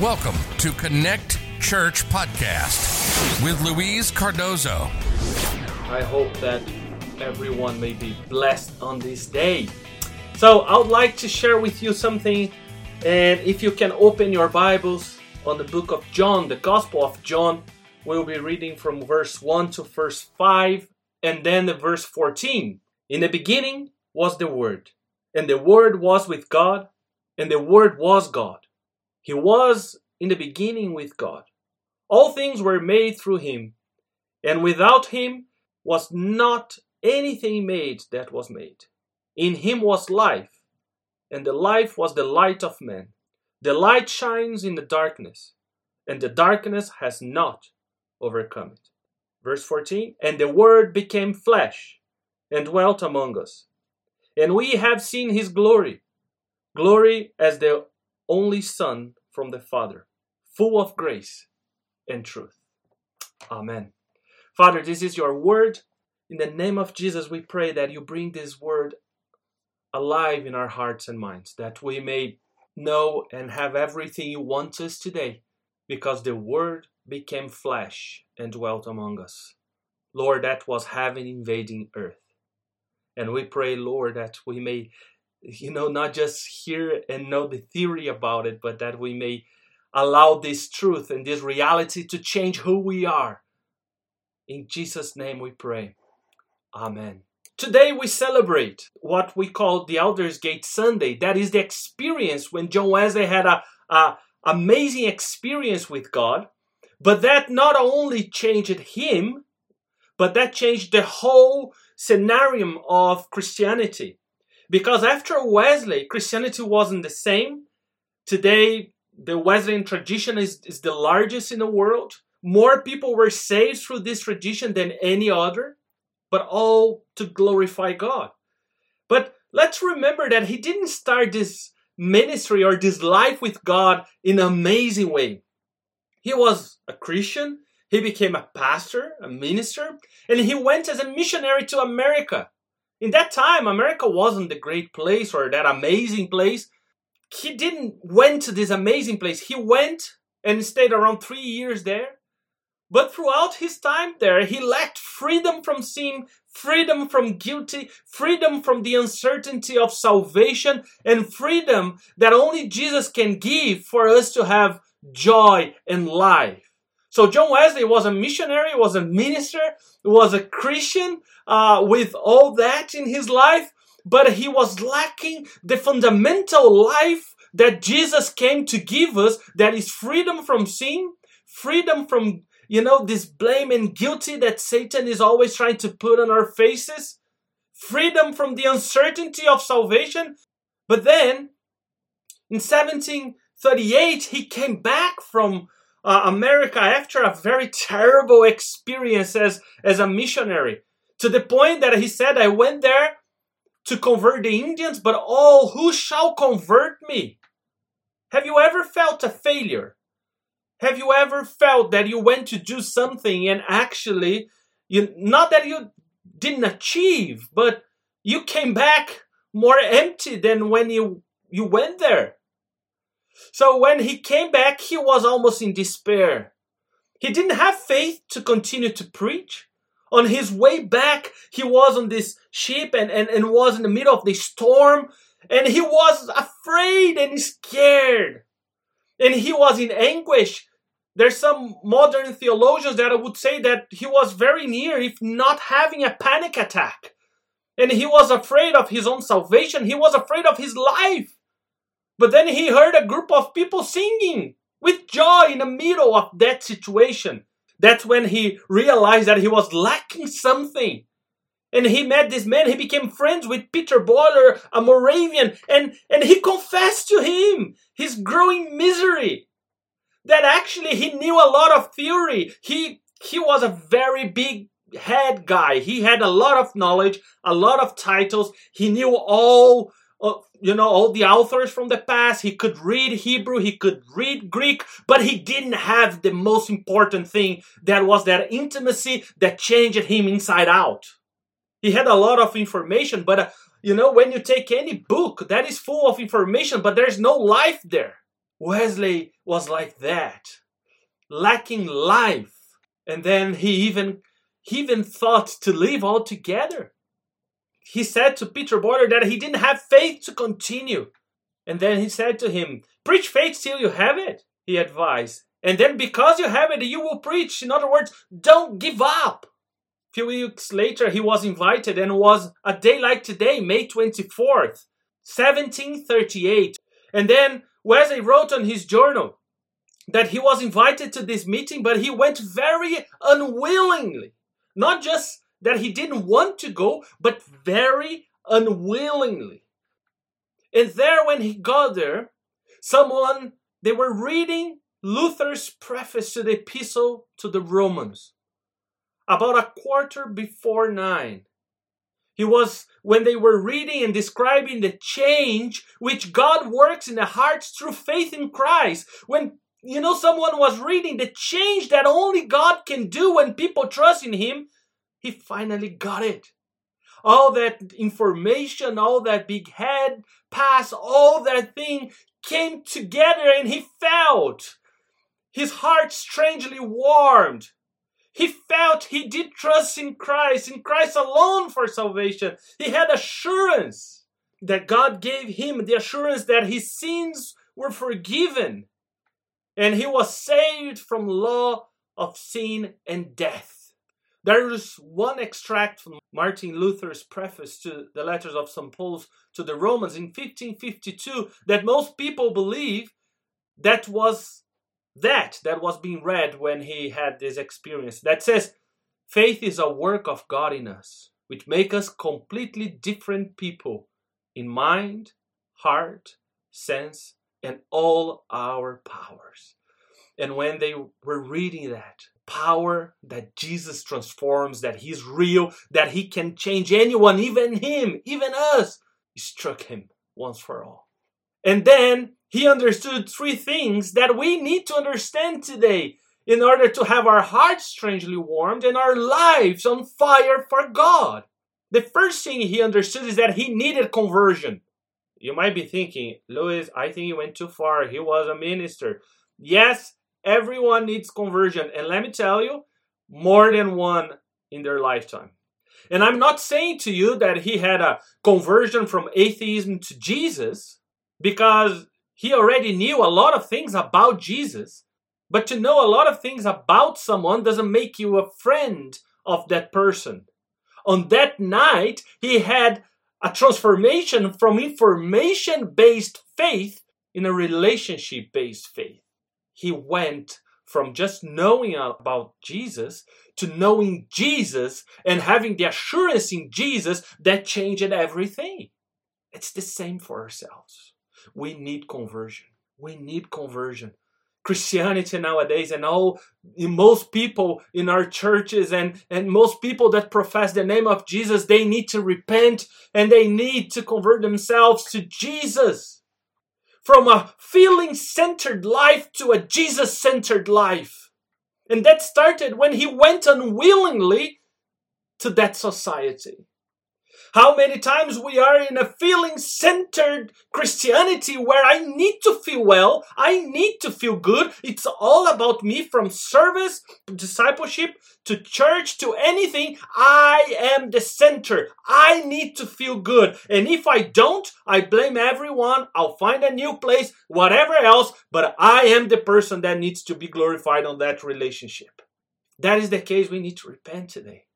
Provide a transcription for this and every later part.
Welcome to Connect Church Podcast with Louise Cardozo. I hope that everyone may be blessed on this day. So, I would like to share with you something, and if you can open your Bibles on the book of John, the Gospel of John, we'll be reading from verse 1 to verse 5 and then the verse 14. In the beginning was the Word, and the Word was with God, and the Word was God. He was in the beginning with God. All things were made through him, and without him was not anything made that was made. In him was life, and the life was the light of men. The light shines in the darkness, and the darkness has not overcome it. Verse 14 And the Word became flesh and dwelt among us. And we have seen his glory, glory as the only Son from the Father, full of grace and truth. Amen. Father, this is your word. In the name of Jesus, we pray that you bring this word alive in our hearts and minds, that we may know and have everything you want us today, because the word became flesh and dwelt among us. Lord, that was heaven invading earth. And we pray, Lord, that we may you know, not just hear and know the theory about it, but that we may allow this truth and this reality to change who we are. In Jesus' name we pray. Amen. Today we celebrate what we call the Aldersgate Sunday. That is the experience when John Wesley had a, a amazing experience with God, but that not only changed him, but that changed the whole scenario of Christianity. Because after Wesley, Christianity wasn't the same. Today, the Wesleyan tradition is, is the largest in the world. More people were saved through this tradition than any other, but all to glorify God. But let's remember that he didn't start this ministry or this life with God in an amazing way. He was a Christian, he became a pastor, a minister, and he went as a missionary to America. In that time, America wasn't the great place or that amazing place. He didn't went to this amazing place. He went and stayed around three years there. But throughout his time there, he lacked freedom from sin, freedom from guilty, freedom from the uncertainty of salvation, and freedom that only Jesus can give for us to have joy and life. So John Wesley was a missionary, was a minister, was a Christian uh, with all that in his life, but he was lacking the fundamental life that Jesus came to give us. That is freedom from sin, freedom from you know this blame and guilty that Satan is always trying to put on our faces, freedom from the uncertainty of salvation. But then, in 1738, he came back from uh, America after a very terrible experience as, as a missionary. To the point that he said, I went there to convert the Indians, but oh, who shall convert me? Have you ever felt a failure? Have you ever felt that you went to do something and actually, you, not that you didn't achieve, but you came back more empty than when you, you went there? So when he came back, he was almost in despair. He didn't have faith to continue to preach. On his way back, he was on this ship and, and, and was in the middle of the storm, and he was afraid and scared. And he was in anguish. There's some modern theologians that would say that he was very near, if not having a panic attack. And he was afraid of his own salvation, he was afraid of his life. But then he heard a group of people singing with joy in the middle of that situation. That's when he realized that he was lacking something. And he met this man, he became friends with Peter Böhler, a Moravian, and, and he confessed to him his growing misery. That actually he knew a lot of theory. He, he was a very big head guy. He had a lot of knowledge, a lot of titles. He knew all you know, all the authors from the past. He could read Hebrew, he could read Greek, but he didn't have the most important thing that was that intimacy that changed him inside out. He had a lot of information, but uh, you know, when you take any book that is full of information, but there's no life there. Wesley was like that, lacking life. And then he even he even thought to leave altogether. He said to Peter Böhler that he didn't have faith to continue. And then he said to him, Preach faith till you have it, he advised. And then because you have it, you will preach. In other words, don't give up. A few weeks later, he was invited and was a day like today, May 24th, 1738. And then Wesley wrote on his journal that he was invited to this meeting, but he went very unwillingly. Not just that he didn't want to go, but very unwillingly. And there, when he got there, someone, they were reading Luther's preface to the epistle to the Romans about a quarter before nine. He was when they were reading and describing the change which God works in the hearts through faith in Christ. When you know someone was reading the change that only God can do when people trust in Him, he finally got it. All that information, all that big head pass, all that thing came together and he felt his heart strangely warmed. He felt he did trust in Christ, in Christ alone for salvation. He had assurance that God gave him the assurance that his sins were forgiven and he was saved from law of sin and death. There is one extract from Martin Luther's preface to the letters of St. Paul to the Romans in 1552 that most people believe that was that that was being read when he had this experience that says faith is a work of God in us which make us completely different people in mind, heart, sense and all our powers. And when they were reading that, power that Jesus transforms, that He's real, that He can change anyone, even Him, even us, struck him once for all. And then he understood three things that we need to understand today in order to have our hearts strangely warmed and our lives on fire for God. The first thing he understood is that he needed conversion. You might be thinking, Louis, I think he went too far. He was a minister. Yes, everyone needs conversion. And let me tell you, more than one in their lifetime. And I'm not saying to you that he had a conversion from atheism to Jesus because he already knew a lot of things about Jesus. But to know a lot of things about someone doesn't make you a friend of that person. On that night, he had a transformation from information based faith in a relationship based faith. He went from just knowing about Jesus to knowing Jesus and having the assurance in Jesus that changed everything. It's the same for ourselves. We need conversion. We need conversion. Christianity nowadays and all most people in our churches and, and most people that profess the name of Jesus, they need to repent and they need to convert themselves to Jesus from a feeling centered life to a Jesus centered life. And that started when he went unwillingly to that society. How many times we are in a feeling centered Christianity where I need to feel well, I need to feel good. It's all about me from service, discipleship, to church, to anything. I am the center. I need to feel good. And if I don't, I blame everyone. I'll find a new place, whatever else, but I am the person that needs to be glorified on that relationship. That is the case. We need to repent today.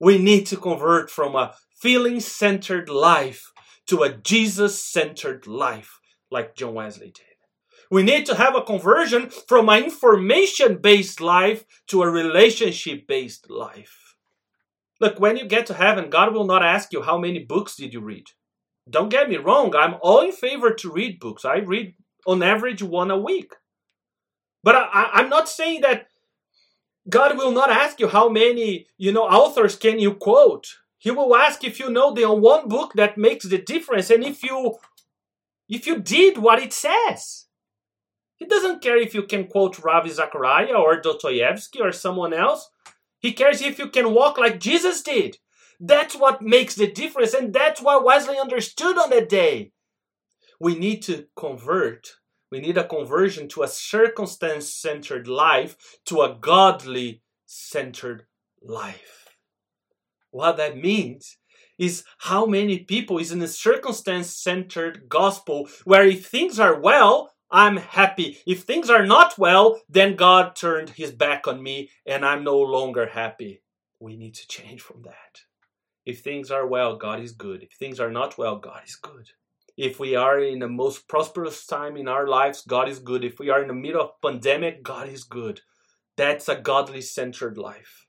We need to convert from a feeling centered life to a Jesus centered life, like John Wesley did. We need to have a conversion from an information based life to a relationship based life. Look, when you get to heaven, God will not ask you how many books did you read. Don't get me wrong, I'm all in favor to read books. I read on average one a week. But I, am not saying that God will not ask you how many, you know, authors can you quote he will ask if you know the one book that makes the difference and if you if you did what it says. He doesn't care if you can quote Ravi Zachariah or Dostoevsky or someone else. He cares if you can walk like Jesus did. That's what makes the difference, and that's what Wesley understood on that day. We need to convert We need a conversion to a circumstance centered life, to a godly centered life. What that means is how many people is in a circumstance centered gospel where if things are well, I'm happy. If things are not well, then God turned his back on me and I'm no longer happy. We need to change from that. If things are well, God is good. If things are not well, God is good. If we are in the most prosperous time in our lives, God is good. If we are in the middle of pandemic, God is good. That's a godly centered life.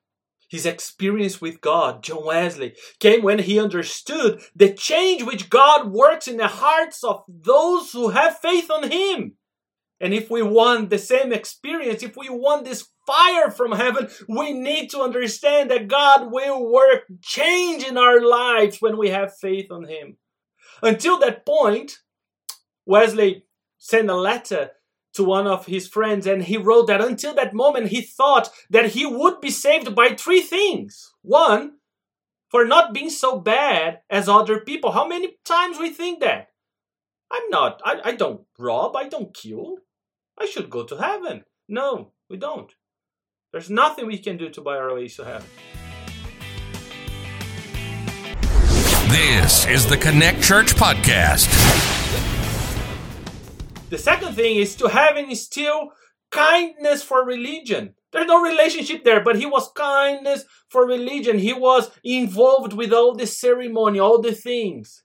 His experience with God, John Wesley, came when he understood the change which God works in the hearts of those who have faith on Him. And if we want the same experience, if we want this fire from heaven, we need to understand that God will work change in our lives when we have faith on Him. Until that point, Wesley sent a letter to one of his friends and he wrote that until that moment he thought that he would be saved by three things. One, for not being so bad as other people. How many times we think that? I'm not, I, I don't rob, I don't kill. I should go to heaven. No, we don't. There's nothing we can do to buy our way to heaven. This is the Connect Church Podcast. The second thing is to have and instill kindness for religion. There's no relationship there, but he was kindness for religion. He was involved with all the ceremony, all the things.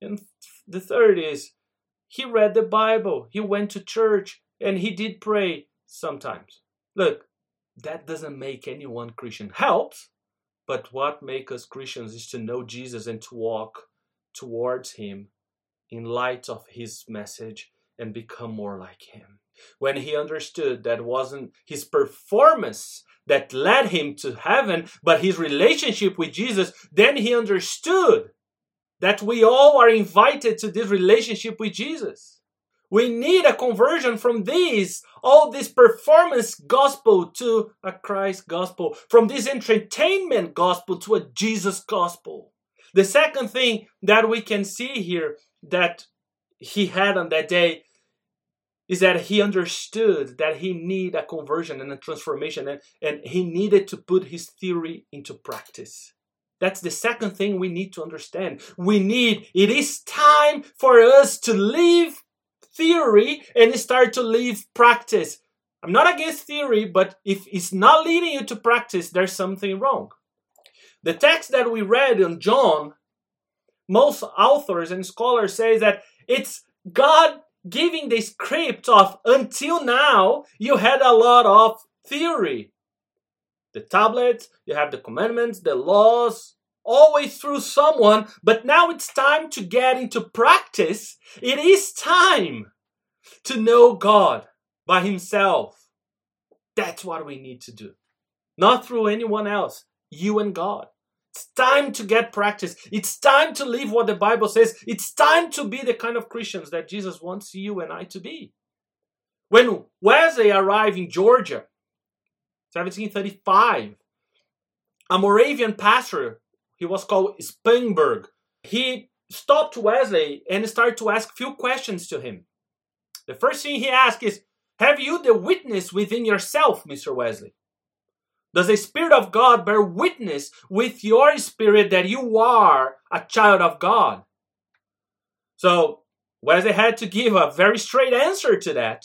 And the third is he read the Bible, he went to church, and he did pray sometimes. Look, that doesn't make anyone Christian. Helps, but what makes us Christians is to know Jesus and to walk towards him in light of his message and become more like him. When he understood that wasn't his performance that led him to heaven, but his relationship with Jesus, then he understood that we all are invited to this relationship with Jesus. We need a conversion from this, all this performance gospel to a Christ gospel, from this entertainment gospel to a Jesus gospel. The second thing that we can see here that he had on that day is that he understood that he needed a conversion and a transformation and, and he needed to put his theory into practice. That's the second thing we need to understand. We need, it is time for us to leave theory and start to leave practice. I'm not against theory, but if it's not leading you to practice, there's something wrong. The text that we read in John, most authors and scholars say that it's God giving the script of until now you had a lot of theory the tablets you have the commandments the laws always through someone but now it's time to get into practice it is time to know god by himself that's what we need to do not through anyone else you and god it's time to get practice. It's time to live what the Bible says. It's time to be the kind of Christians that Jesus wants you and I to be. When Wesley arrived in Georgia, 1735, a Moravian pastor, he was called Spangenberg, he stopped Wesley and started to ask few questions to him. The first thing he asked is, Have you the witness within yourself, Mr. Wesley? Does the Spirit of God bear witness with your spirit that you are a child of God? So Wesley had to give a very straight answer to that,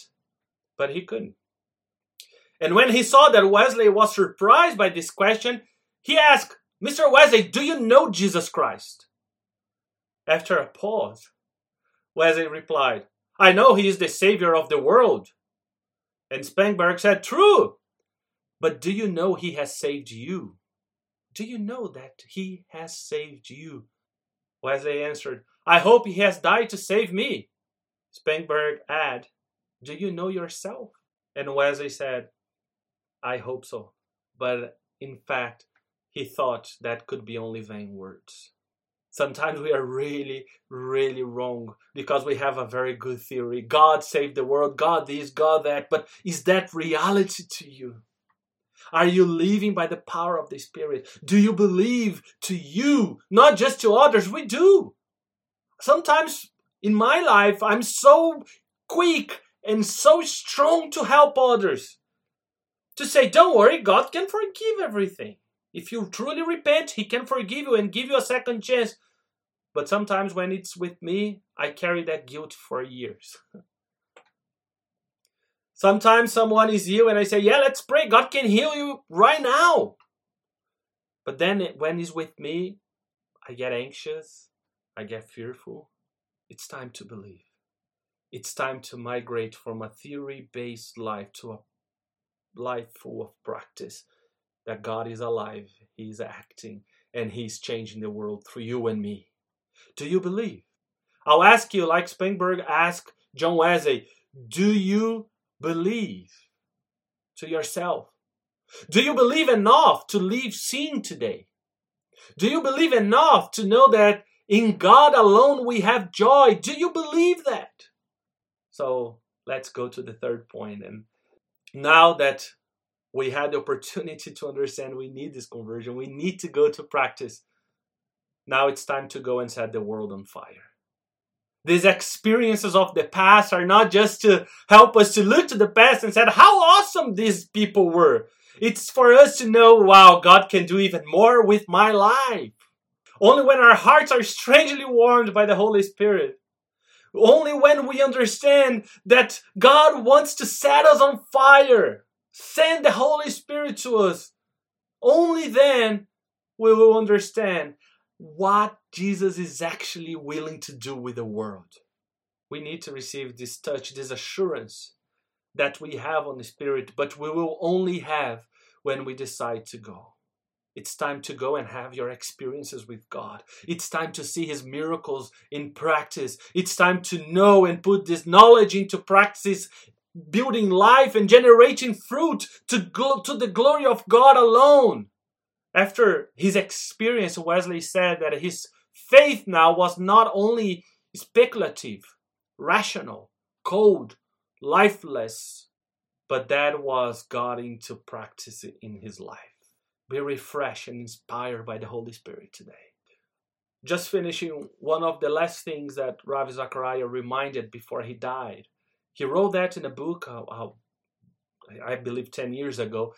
but he couldn't. And when he saw that Wesley was surprised by this question, he asked, Mr. Wesley, do you know Jesus Christ? After a pause, Wesley replied, I know he is the Savior of the world. And Spangenberg said, True, but do you know He has saved you? Do you know that He has saved you? Wesley answered, I hope He has died to save me. Spangenberg added, Do you know yourself? And Wesley said, I hope so. But in fact, he thought that could be only vain words. Sometimes we are really, really wrong because we have a very good theory. God saved the world, God this, God that. But is that reality to you? Are you living by the power of the Spirit? Do you believe to you, not just to others? We do. Sometimes in my life, I'm so quick and so strong to help others. To say, don't worry, God can forgive everything. If you truly repent, He can forgive you and give you a second chance. But sometimes when it's with me, I carry that guilt for years. sometimes someone is ill and I say, Yeah, let's pray. God can heal you right now. But then when He's with me, I get anxious, I get fearful. It's time to believe. It's time to migrate from a theory based life to a life full of practice that God is alive, He is acting, and He's changing the world through you and me. Do you believe? I'll ask you, like Spangenberg asked John Wesley, do you believe to yourself? Do you believe enough to leave sin today? Do you believe enough to know that in God alone we have joy? Do you believe that? So let's go to the third point. And now that we had the opportunity to understand we need this conversion, we need to go to practice. Now it's time to go and set the world on fire. These experiences of the past are not just to help us to look to the past and say how awesome these people were. It's for us to know, wow, God can do even more with my life. Only when our hearts are strangely warmed by the Holy Spirit. Only when we understand that God wants to set us on fire, send the Holy Spirit to us. Only then will we will understand what Jesus is actually willing to do with the world. We need to receive this touch, this assurance that we have on the Spirit, but we will only have when we decide to go. It's time to go and have your experiences with God. It's time to see His miracles in practice. It's time to know and put this knowledge into practice, building life and generating fruit to, gl- to the glory of God alone. After his experience, Wesley said that his faith now was not only speculative, rational, cold, lifeless, but that was God into practice in his life. Be refreshed and inspired by the Holy Spirit today. Just finishing one of the last things that Ravi Zachariah reminded before he died. He wrote that in a book, uh, uh, I believe 10 years ago.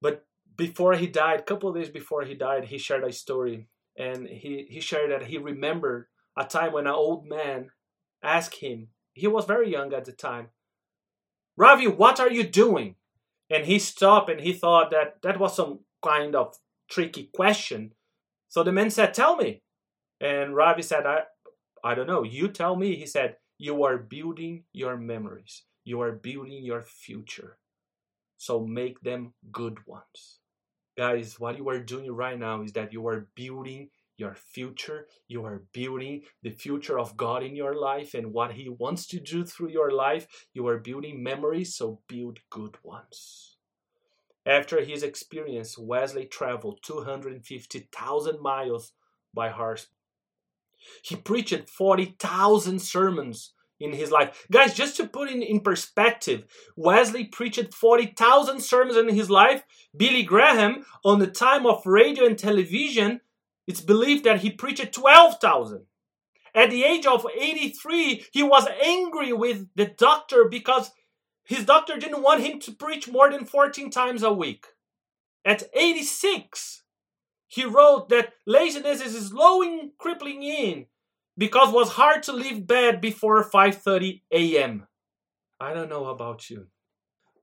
But before he died, a couple of days before he died, he shared a story. And he, he shared that he remembered a time when an old man asked him, he was very young at the time, Ravi, what are you doing? And he stopped and he thought that that was some kind of tricky question. So the man said, Tell me. And Ravi said, I, I don't know. You tell me. He said, You are building your memories, you are building your future. So make them good ones. Guys, what you are doing right now is that you are building your future. You are building the future of God in your life and what He wants to do through your life. You are building memories, so build good ones. After his experience, Wesley traveled 250,000 miles by horse. He preached 40,000 sermons in his life. Guys, just to put in, in perspective, Wesley preached 40,000 sermons in his life. Billy Graham, on the time of radio and television, it's believed that he preached 12,000. At the age of 83, he was angry with the doctor because his doctor didn't want him to preach more than 14 times a week. At 86, he wrote that laziness is slowing crippling in because it was hard to leave bed before 5:30 a.m. I don't know about you,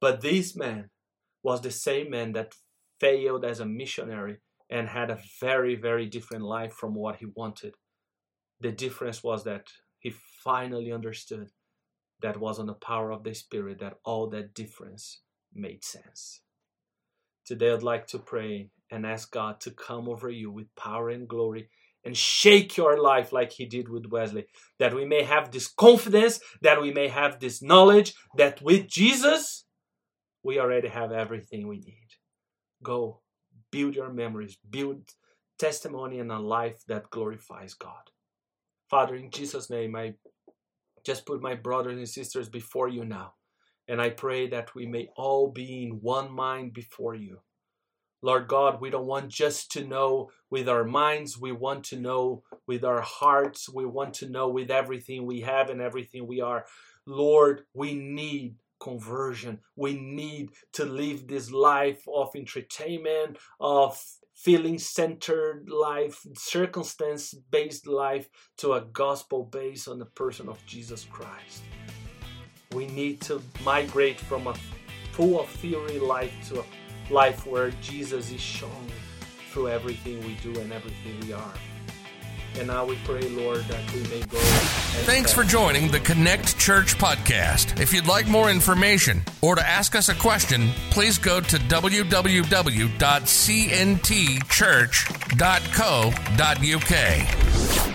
but this man was the same man that failed as a missionary and had a very very different life from what he wanted. The difference was that he finally understood that was on the power of the spirit that all that difference made sense. Today I'd like to pray and ask God to come over you with power and glory and shake your life like he did with Wesley. That we may have this confidence, that we may have this knowledge that with Jesus, we already have everything we need. Go, build your memories, build testimony and a life that glorifies God. Father, in Jesus' name, I just put my brothers and sisters before you now. And I pray that we may all be in one mind before you Lord God, we don't want just to know with our minds. We want to know with our hearts. We want to know with everything we have and everything we are. Lord, we need conversion. We need to live this life of entertainment, of feeling centered life, circumstance based life, to a gospel based on the person of Jesus Christ. We need to migrate from a full of theory life to a life where Jesus is shown through everything we do and everything we are. And now we pray, Lord, that we may go. Thanks for joining the Connect Church podcast. If you'd like more information or to ask us a question, please go to www.cntchurch.co.uk.